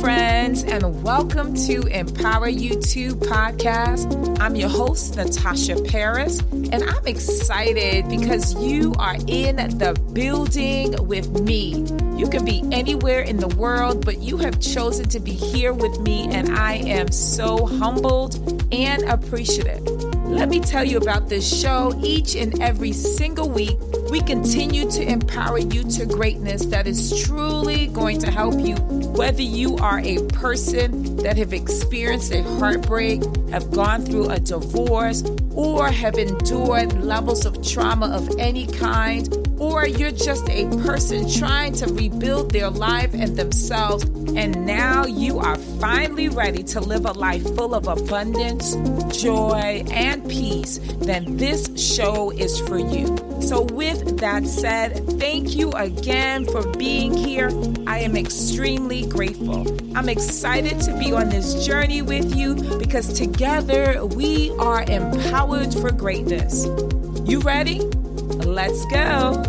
friends, and welcome to Empower U2 podcast. I'm your host, Natasha Paris, and I'm excited because you are in the building with me. You can be anywhere in the world, but you have chosen to be here with me, and I am so humbled and appreciative. Let me tell you about this show. Each and every single week, we continue to empower you to greatness that is truly going to help you, whether you are a person that have experienced a heartbreak, have gone through a divorce, or have endured levels of trauma of any kind, or you're just a person trying to rebuild their life and themselves, and now you are finally ready to live a life full of abundance, joy, and peace, then this show is for you. So, with that said, thank you again for being here. I am extremely grateful. I'm excited to be on this journey with you because together we are empowered for greatness. You ready? Let's go.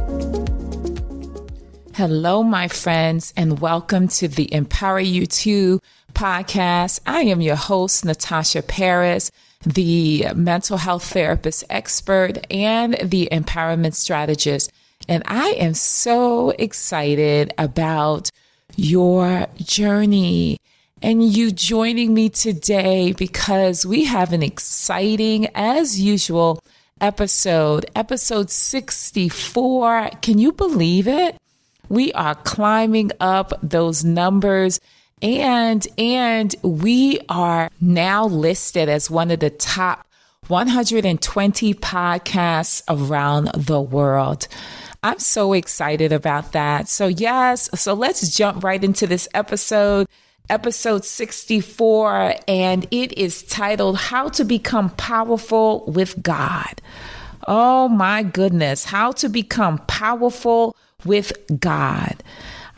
Hello, my friends, and welcome to the Empower U2 podcast. I am your host, Natasha Paris the mental health therapist expert and the empowerment strategist. And I am so excited about your journey and you joining me today because we have an exciting, as usual, episode, episode 64. Can you believe it? We are climbing up those numbers and and we are now listed as one of the top 120 podcasts around the world. I'm so excited about that. So yes, so let's jump right into this episode episode 64, and it is titled How to Become Powerful with God. Oh my goodness, how to become powerful with God.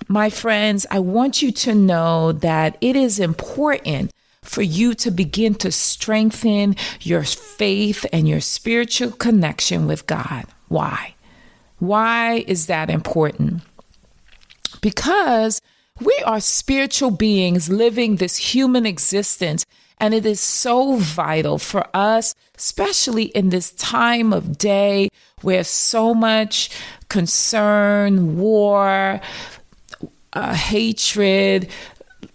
My friends, I want you to know that it is important for you to begin to strengthen your faith and your spiritual connection with God. Why? Why is that important? Because we are spiritual beings living this human existence, and it is so vital for us, especially in this time of day where so much concern, war, uh, hatred,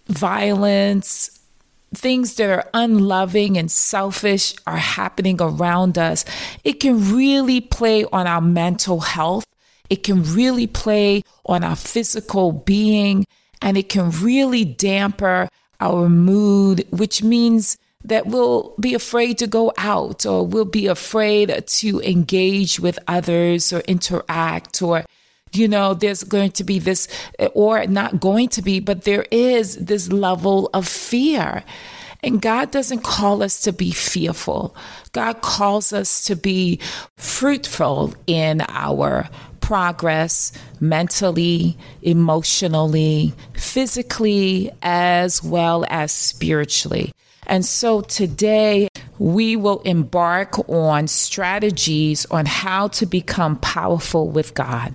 violence, things that are unloving and selfish are happening around us, it can really play on our mental health. It can really play on our physical being and it can really damper our mood, which means that we'll be afraid to go out or we'll be afraid to engage with others or interact or you know, there's going to be this, or not going to be, but there is this level of fear. And God doesn't call us to be fearful. God calls us to be fruitful in our progress mentally, emotionally, physically, as well as spiritually. And so today we will embark on strategies on how to become powerful with God.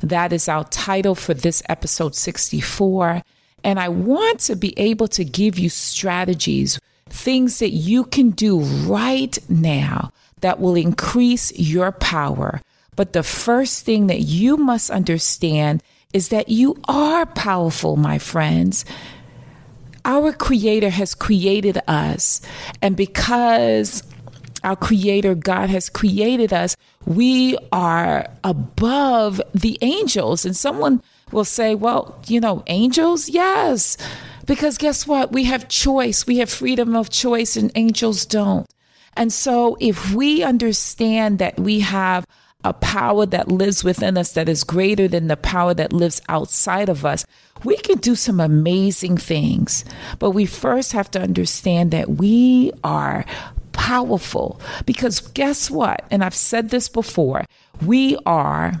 That is our title for this episode 64. And I want to be able to give you strategies, things that you can do right now that will increase your power. But the first thing that you must understand is that you are powerful, my friends. Our Creator has created us. And because our Creator God has created us, we are above the angels. And someone will say, well, you know, angels? Yes. Because guess what? We have choice, we have freedom of choice, and angels don't. And so if we understand that we have a power that lives within us that is greater than the power that lives outside of us, we can do some amazing things. But we first have to understand that we are powerful because guess what? And I've said this before we are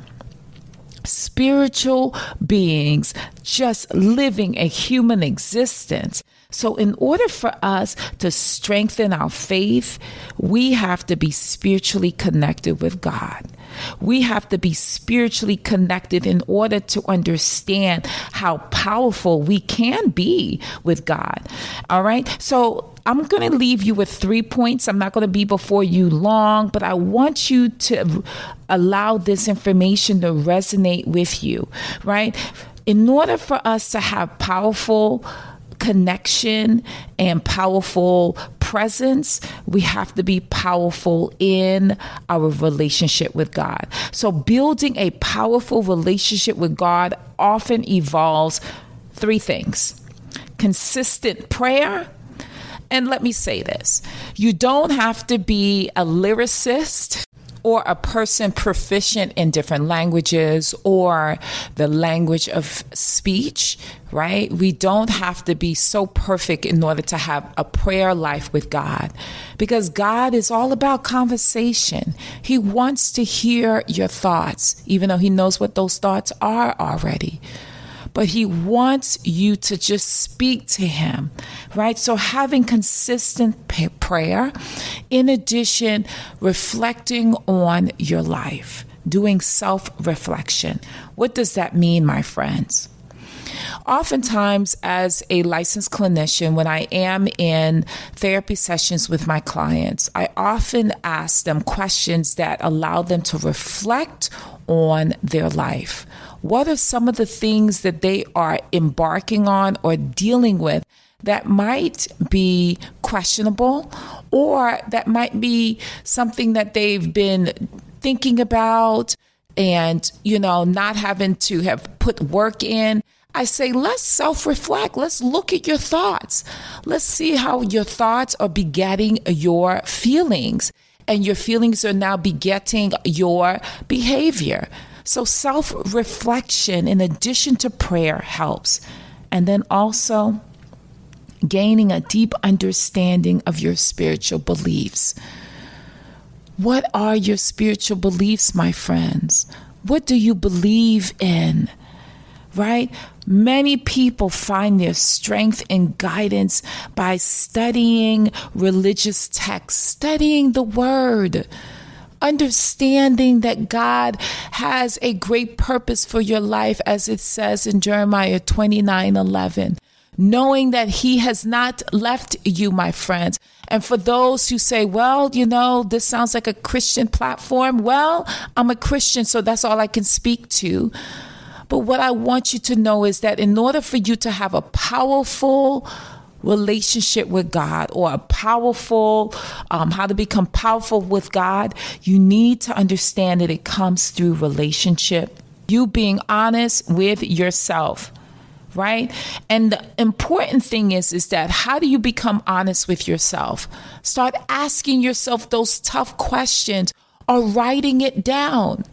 spiritual beings just living a human existence. So, in order for us to strengthen our faith, we have to be spiritually connected with God. We have to be spiritually connected in order to understand how powerful we can be with God. All right. So I'm going to leave you with three points. I'm not going to be before you long, but I want you to allow this information to resonate with you, right? In order for us to have powerful, connection and powerful presence, we have to be powerful in our relationship with God. So, building a powerful relationship with God often evolves three things consistent prayer. And let me say this you don't have to be a lyricist or a person proficient in different languages or the language of speech, right? We don't have to be so perfect in order to have a prayer life with God because God is all about conversation. He wants to hear your thoughts, even though He knows what those thoughts are already but he wants you to just speak to him, right? So having consistent prayer, in addition, reflecting on your life, doing self reflection. What does that mean, my friends? Oftentimes, as a licensed clinician, when I am in therapy sessions with my clients, I often ask them questions that allow them to reflect on their life. What are some of the things that they are embarking on or dealing with that might be questionable or that might be something that they've been thinking about and, you know, not having to have put work in? I say, let's self reflect. Let's look at your thoughts. Let's see how your thoughts are begetting your feelings, and your feelings are now begetting your behavior. So, self reflection, in addition to prayer, helps. And then also gaining a deep understanding of your spiritual beliefs. What are your spiritual beliefs, my friends? What do you believe in? Right? Many people find their strength and guidance by studying religious texts, studying the word understanding that God has a great purpose for your life, as it says in Jeremiah 29 11. Knowing that He has not left you, my friends. And for those who say, well, you know, this sounds like a Christian platform, well, I'm a Christian, so that's all I can speak to. But what I want you to know is that in order for you to have a powerful, relationship with God or a powerful, um, how to become powerful with God, you need to understand that it comes through relationship. You being honest with yourself right? And the important thing is is that how do you become honest with yourself? Start asking yourself those tough questions or writing it down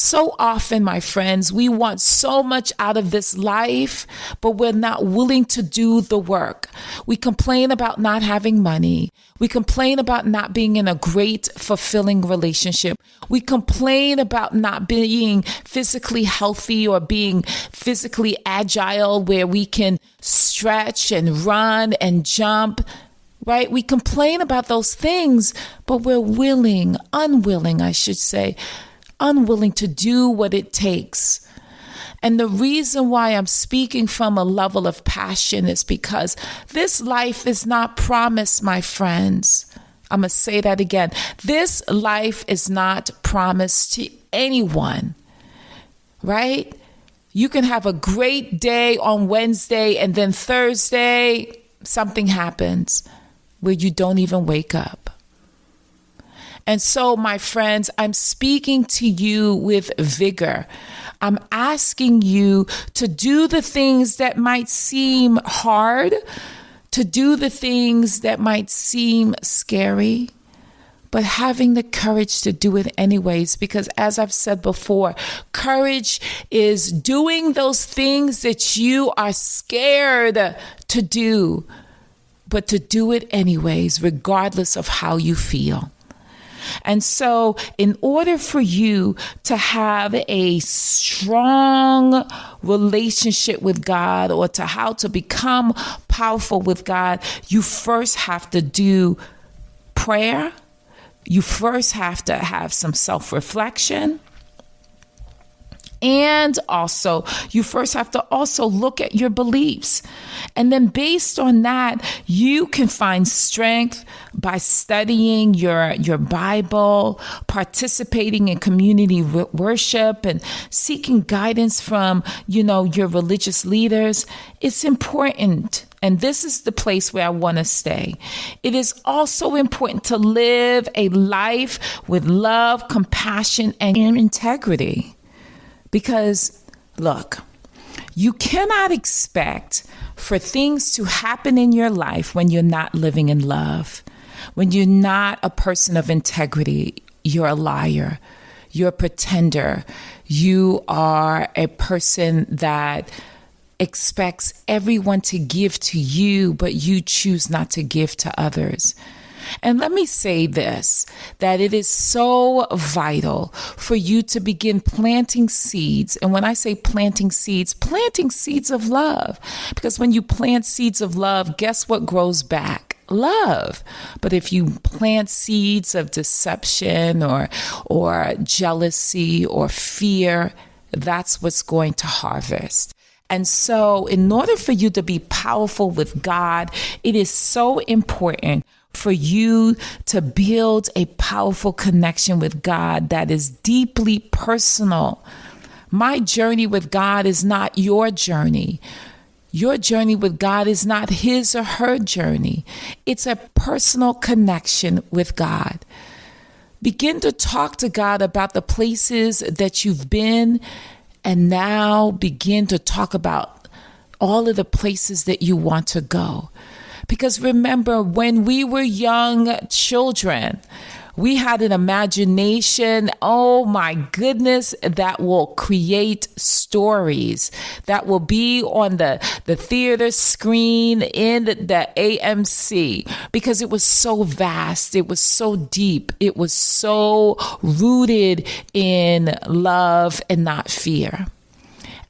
so often, my friends, we want so much out of this life, but we're not willing to do the work. We complain about not having money. We complain about not being in a great, fulfilling relationship. We complain about not being physically healthy or being physically agile where we can stretch and run and jump right? We complain about those things, but we're willing, unwilling, I should say, unwilling to do what it takes. And the reason why I'm speaking from a level of passion is because this life is not promised, my friends. I'm going to say that again. This life is not promised to anyone, right? You can have a great day on Wednesday, and then Thursday, something happens where you don't even wake up. And so, my friends, I'm speaking to you with vigor. I'm asking you to do the things that might seem hard, to do the things that might seem scary, but having the courage to do it anyways. Because as I've said before, courage is doing those things that you are scared to do, but to do it anyways, regardless of how you feel. And so, in order for you to have a strong relationship with God or to how to become powerful with God, you first have to do prayer, you first have to have some self reflection and also, you first have to also look at your beliefs. And then, based on that, you can find strength by studying your, your Bible, participating in community worship, and seeking guidance from, you know, your religious leaders. It's important. And this is the place where I want to stay. It is also important to live a life with love, compassion, and integrity. Because, look, you cannot expect for things to happen in your life when you're not living in love, when you're not a person of integrity. You're a liar, you're a pretender, you are a person that expects everyone to give to you, but you choose not to give to others. And let me say this that it is so vital for you to begin planting seeds. And when I say planting seeds, planting seeds of love. Because when you plant seeds of love, guess what grows back? love. But if you plant seeds of deception or or jealousy or fear, that's what's going to harvest. And so, in order for you to be powerful with God, it is so important for you to build a powerful connection with God that is deeply personal. My journey with God is not your journey. Your journey with God is not his or her journey. It's a personal connection with God. Begin to talk to God about the places that you've been, and now begin to talk about all of the places that you want to go. Because remember, when we were young children, we had an imagination, oh my goodness, that will create stories that will be on the, the theater screen in the, the AMC because it was so vast, it was so deep, it was so rooted in love and not fear.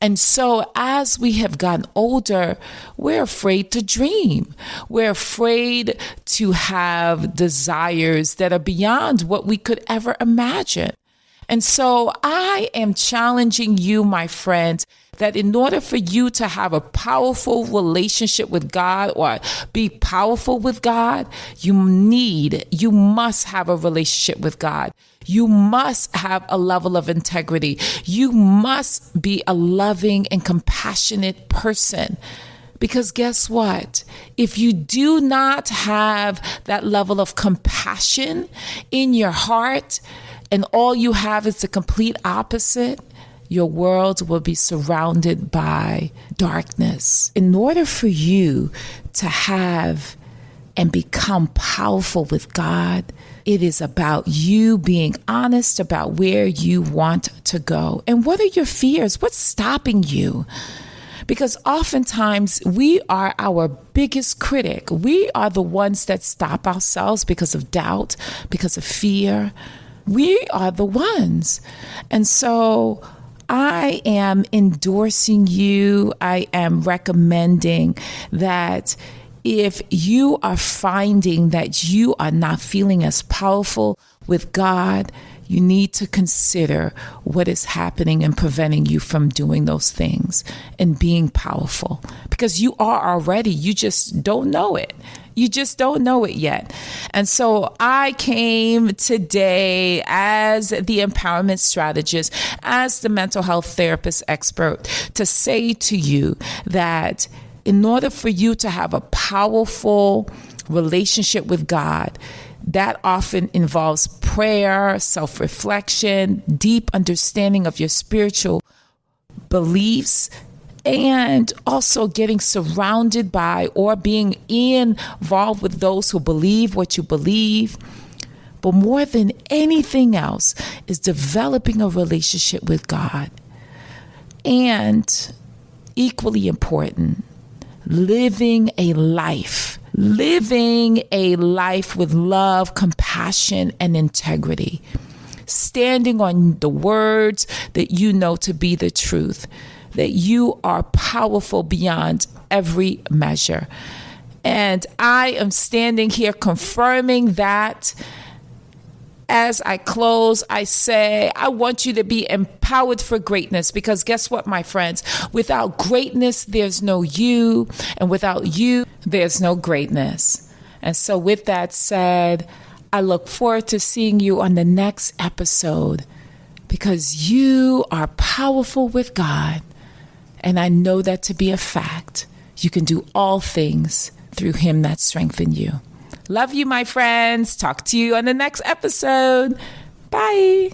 And so, as we have gotten older, we're afraid to dream. We're afraid to have desires that are beyond what we could ever imagine. And so, I am challenging you, my friends, that in order for you to have a powerful relationship with God or be powerful with God, you need, you must have a relationship with God. You must have a level of integrity. You must be a loving and compassionate person. Because guess what? If you do not have that level of compassion in your heart, and all you have is the complete opposite, your world will be surrounded by darkness. In order for you to have and become powerful with God, it is about you being honest about where you want to go. And what are your fears? What's stopping you? Because oftentimes we are our biggest critic. We are the ones that stop ourselves because of doubt, because of fear. We are the ones. And so I am endorsing you. I am recommending that if you are finding that you are not feeling as powerful with God, you need to consider what is happening and preventing you from doing those things and being powerful because you are already, you just don't know it. You just don't know it yet. And so I came today as the empowerment strategist, as the mental health therapist expert to say to you that in order for you to have a powerful relationship with God, that often involves prayer, self reflection, deep understanding of your spiritual beliefs, and also getting surrounded by or being involved with those who believe what you believe. But more than anything else, is developing a relationship with God. And equally important, living a life, living a life with love, compassion, and integrity, standing on the words that you know to be the truth, that you are powerful beyond every measure. And I am standing here confirming that as I close, I say, I want you to be empowered for greatness because guess what, my friends? Without greatness, there's no you. And without you, there's no greatness. And so, with that said, I look forward to seeing you on the next episode because you are powerful with God. And I know that to be a fact. You can do all things through Him that strengthen you. Love you, my friends. Talk to you on the next episode. Bye.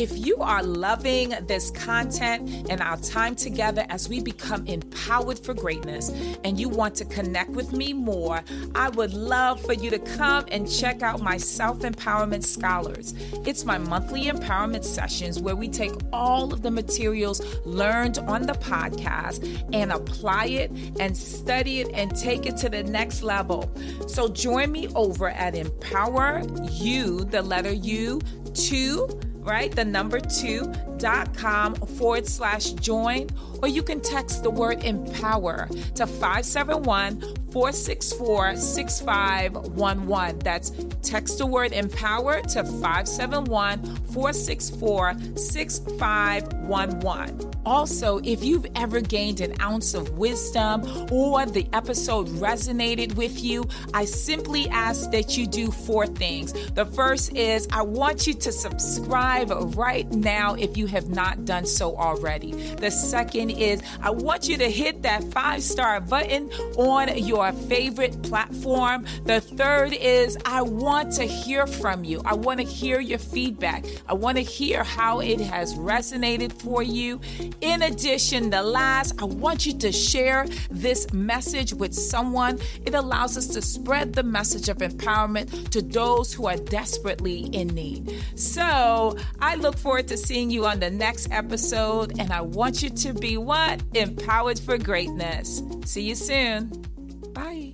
If you are loving this content and our time together as we become empowered for greatness and you want to connect with me more, I would love for you to come and check out my Self Empowerment Scholars. It's my monthly empowerment sessions where we take all of the materials learned on the podcast and apply it and study it and take it to the next level. So join me over at Empower You, the letter U, 2 right? The number two dot com forward slash join, or you can text the word empower to 571 464 6511. That's text the word empower to 571 464 6511. Also, if you've ever gained an ounce of wisdom or the episode resonated with you, I simply ask that you do four things. The first is I want you to subscribe right now if you have not done so already. The second is I want you to hit that five star button on your favorite platform. The third is I want to hear from you. I want to hear your feedback. I want to hear how it has resonated for you. In addition, the last, I want you to share this message with someone. It allows us to spread the message of empowerment to those who are desperately in need. So I look forward to seeing you the next episode, and I want you to be what? Empowered for greatness. See you soon. Bye.